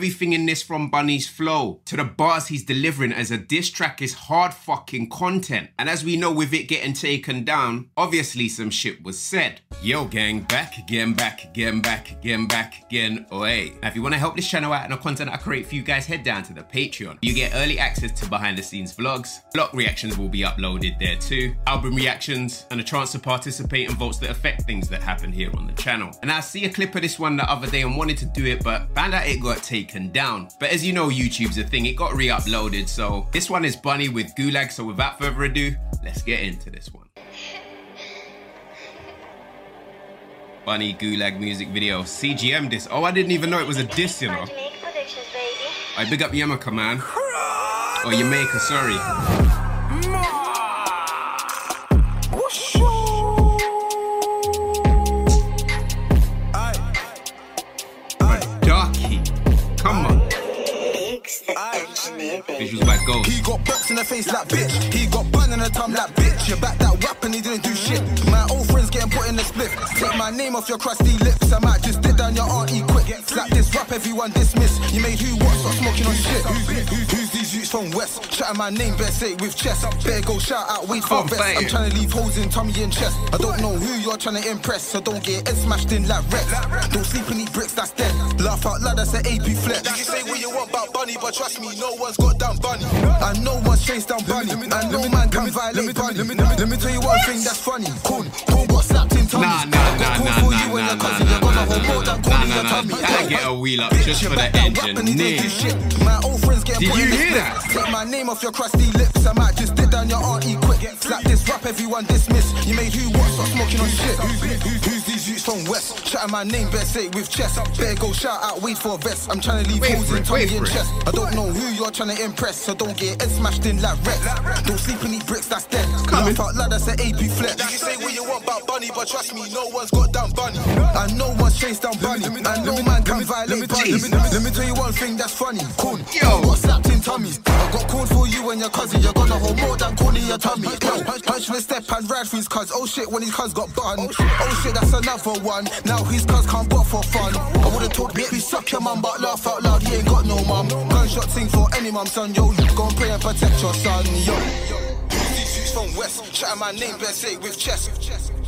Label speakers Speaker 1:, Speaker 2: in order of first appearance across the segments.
Speaker 1: Everything in this from Buni's flow to the bars he's delivering as a diss track is hard fucking content. And as we know with it getting taken down, obviously some shit was said. Yo gang, back again, back again, back again, back again, away. Now if you want to help this channel out and the content I create for you guys, head down to the Patreon. You get early access to behind the scenes vlogs, block reactions will be uploaded there too, album reactions, and a chance to participate in votes that affect things that happen here on the channel. And I see a clip of this one the other day and wanted to do it, but found out it got taken down. But as you know, YouTube's a thing, it got re-uploaded. So this one is Buni with Gulag. So without further ado, let's get into this one. Buni Gulag music video. CGM disc. Oh, I didn't even know it was a disc, you know. I big up Yamaka, man. Or Jamaica, sorry.
Speaker 2: The face like bitch. He got bun in the tongue like bitch. You back that rap and he didn't do shit. My old friends getting put in the split. Take my name off your crusty lips. I might just did down your auntie quick. Slap this rap, everyone dismiss. You made who what? Stop smoking on shit. Who's, who's, who's these youths from West? Shouting my name, better say it with chest. Better go shout out, wait for vest. I'm trying to leave holes in tummy and chest. I don't know who you're trying to impress. So don't get head smashed in like Rex. Don't sleep in eat bricks, that's dead. Laugh out loud, that's an AP flex. You can say what you want about Buni, but trust me, no one's got down Buni. And no one's chased down Buni. And no man can violate Buni. Let me tell you one thing that's funny. Cool, cool got slapped in tummy.
Speaker 1: Nah, nah, nah,
Speaker 2: Got
Speaker 1: nah,
Speaker 2: called for
Speaker 1: nah,
Speaker 2: you and
Speaker 1: nah,
Speaker 2: your
Speaker 1: nah,
Speaker 2: cousin.
Speaker 1: nah,
Speaker 2: You're gonna
Speaker 1: nah,
Speaker 2: hold more
Speaker 1: nah,
Speaker 2: than
Speaker 1: nah,
Speaker 2: calling
Speaker 1: nah,
Speaker 2: your
Speaker 1: nah.
Speaker 2: tummy.
Speaker 1: I get a wheel up
Speaker 2: Bitch,
Speaker 1: just
Speaker 2: you
Speaker 1: for the
Speaker 2: back that rap and he didn't do
Speaker 1: engineer.
Speaker 2: shit. My old friends getting
Speaker 1: Did
Speaker 2: put
Speaker 1: you
Speaker 2: in the
Speaker 1: hear that?
Speaker 2: Take my name off your crusty lips. I might just did down your auntie quick. Slap this rap, everyone dismiss. You made who what? Stop smoking on shit. Who's, who's, who's these youths from West? Shouting my name, better say it with chest. Better go shout out, wait for a vest. I'm trying to leave
Speaker 1: Wait
Speaker 2: holes in
Speaker 1: it,
Speaker 2: tummy and chest. I don't know who you're trying to impress, so don't get head smashed in like Rex. Don't sleep and eat bricks, that's dead.
Speaker 1: Coming.
Speaker 2: Laugh out loud, that's an AP flex. You can say what you want about Buni, but trust me, no one's got down Buni. And no one's chased down Buni. And no man can violate Buni.
Speaker 1: Jesus.
Speaker 2: Let me tell you one thing that's funny. Cool.
Speaker 1: Yo.
Speaker 2: Got slapped in tummies. I got called for you and your cousin. You're gonna hold more than corn in your tummy. Yo, punch, punch the step and ride for his cuz. Oh shit, when his cuz got bun. Oh shit, oh, that's another one. Now his cuz can't go for fun. I would've told bitch, suck your mum, but laugh out loud. He ain't got no mum. Gunshot thing for any mum, son. Yo, you go and pray and protect your son. Yo. From West, shouting my name, better say it with chest.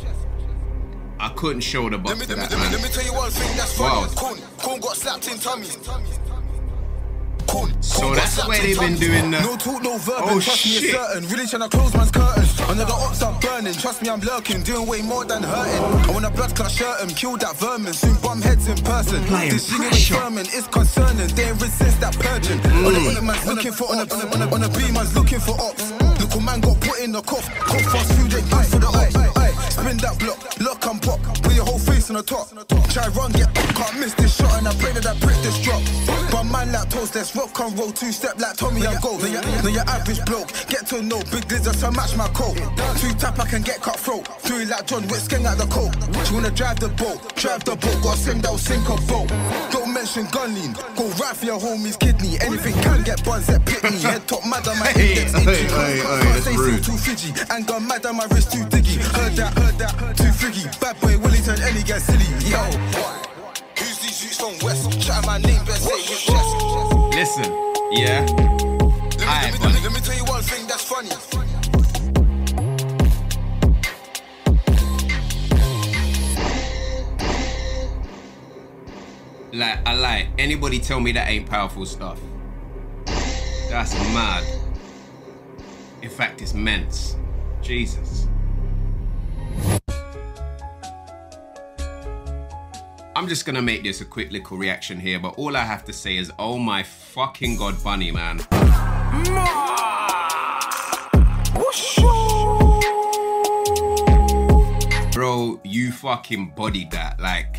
Speaker 1: I couldn't show the
Speaker 2: Let me, let me,
Speaker 1: that
Speaker 2: let me, let me tell you one thing that's funny.
Speaker 1: Wow.
Speaker 2: Corn, corn got slapped in tummies. Corn,
Speaker 1: So that's where they've been doing the-
Speaker 2: No talk, no verb.
Speaker 1: Oh,
Speaker 2: trust me,
Speaker 1: shit.
Speaker 2: it's certain. Really trying to close man's curtains. Under the ops, I'm burning. Trust me, I'm lurking. Doing way more than hurting. I want a blood clot shirt and kill that vermin. Soon bum heads in person.
Speaker 1: Applying
Speaker 2: This thing ain't
Speaker 1: pressure.
Speaker 2: It's concerning. They resist that purging.
Speaker 1: Mm.
Speaker 2: On the on the man's looking for ops. On the, on the, on the B man's looking for ops. Look, a man got put in the cough. Cough fast food good for the ops. Spin that block, lock and pop. Put your whole face on the top. Try run, get can't miss this shot, and I pray that I prick this drop. But man like toast, let's rock and roll. Two step like Tommy and go. Then your, your average bloke. Get to know big lizards to match my coat. Two tap, I can get cut throat. It like John Wick, skin out the coat. She wanna drive the boat, drive the boat. Got sing that sink a boat. Don't mention gun lean. Go right for your homie's kidney. Anything can get buns at pitney. Head top mad on my
Speaker 1: Hey,
Speaker 2: index
Speaker 1: hey,
Speaker 2: itchy.
Speaker 1: hey, hey,
Speaker 2: Can't
Speaker 1: that's
Speaker 2: say
Speaker 1: rude.
Speaker 2: too fidgy. Anger mad on my wrist too diggy. Heard that, heard that, too friggy. Bad boy Willington, any get silly. Yo. Who's these youths from West? Shout my name, best say with chest.
Speaker 1: Listen, yeah.
Speaker 2: Let me,
Speaker 1: Aye,
Speaker 2: let, me,
Speaker 1: buddy.
Speaker 2: let me tell you one thing that's funny.
Speaker 1: Like, I like anybody tell me that ain't powerful stuff. That's mad. In fact, it's men's. Jesus. I'm just gonna make this a quick little reaction here, but all I have to say is, oh my fucking god, Buni, man. Bro, you fucking bodied that. Like,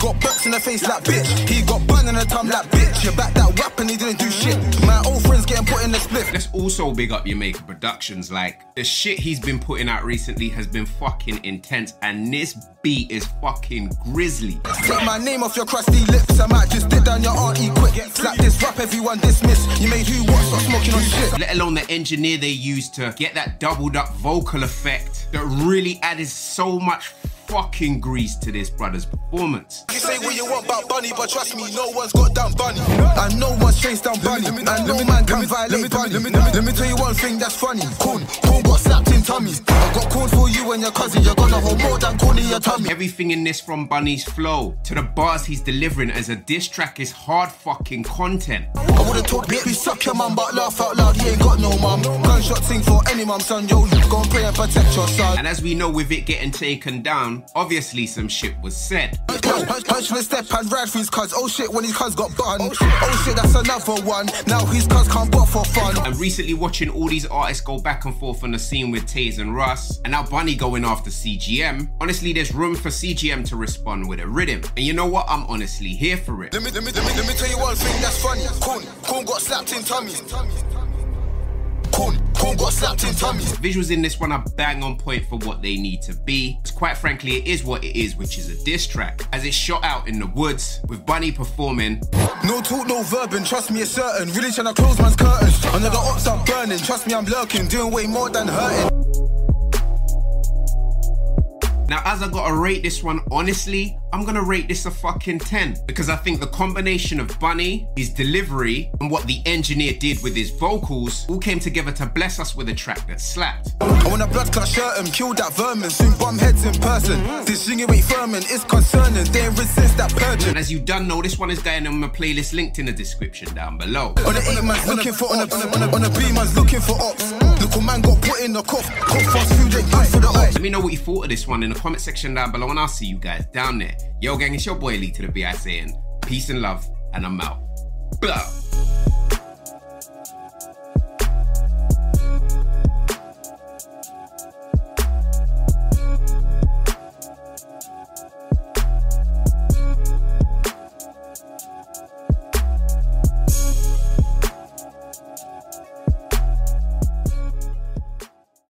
Speaker 2: got box in the face like bitch. He got bun in the tongue like bitch. You back that and he didn't do shit. My old friends getting put in the split.
Speaker 1: let's also big up Jamaica Productions. Like, the shit he's been putting out recently has been fucking intense, and this beat is fucking grisly.
Speaker 2: Take my name off your crusty lips. I might just did down your auntie quick. Slap this rap, everyone dismiss. You made who what? Stop smoking on shit.
Speaker 1: Let alone the engineer they used to get that doubled up vocal effect that really added so much fucking grease to this brother's performance.
Speaker 2: You say what you want about Buni, but trust me, no one's got down Buni. And no one's chased down Buni. And no man can violate Buni. Let me tell you one thing that's funny. Corn, corn got slapped in tummies. Got corn for you and your cousin. You're gonna hold more than corn in your tummy.
Speaker 1: Everything in this from Buni's flow to the bars he's delivering as a diss track is hard fucking content.
Speaker 2: I would've told bitch we suck your mum, but laugh out loud, he ain't got no mum. Gunshot thing for any mum, son. Yo, you gon' pray and protect your son.
Speaker 1: And as we know with it getting taken down, obviously some shit was said.
Speaker 2: Punch, the step and ride for his cuz. Oh shit, when his cuz got bun. Oh shit, oh that's another one. Now his cuz can't butt for fun.
Speaker 1: And recently watching all these artists go back and forth on the scene with Taze and Russ, and now Buni going after CGM. Honestly, there's room for CGM to respond with a rhythm. And you know what? I'm honestly here for it.
Speaker 2: Let me, let me, let me, let me tell you one thing that's funny. Corn, corn got slapped in tummies. Corn, corn got slapped in tummies.
Speaker 1: Visuals in this one are bang on point for what they need to be. Quite frankly, it is what it is, which is a diss track. As it's shot out in the woods, with Buni performing.
Speaker 2: No talk, no verbing, trust me, it's certain. Really trying to close man's curtains. Another ops are burning, trust me, I'm lurking, doing way more than hurting.
Speaker 1: Now, as I gotta rate this one, honestly, I'm gonna rate this a fucking 10 because I think the combination of Buni, his delivery, and what the engineer did with his vocals all came together to bless us with a track that slapped.
Speaker 2: I want a blood clot shirt and kill that vermin. Soon bum heads in person. This thing ain't firming, it's concerning. They resist that purging.
Speaker 1: And as you done know, this one is going on my playlist linked in the description down below.
Speaker 2: On the eight man's looking for on a, on a, on a B man's looking for ops. Little man got put in the cough. Cough fast food good for the ops.
Speaker 1: Let me know what you thought of this one in the comment section down below, and I'll see you guys down there. Yo, gang, it's your boy Lee to the BSA, and peace and love, and I'm out. Blah.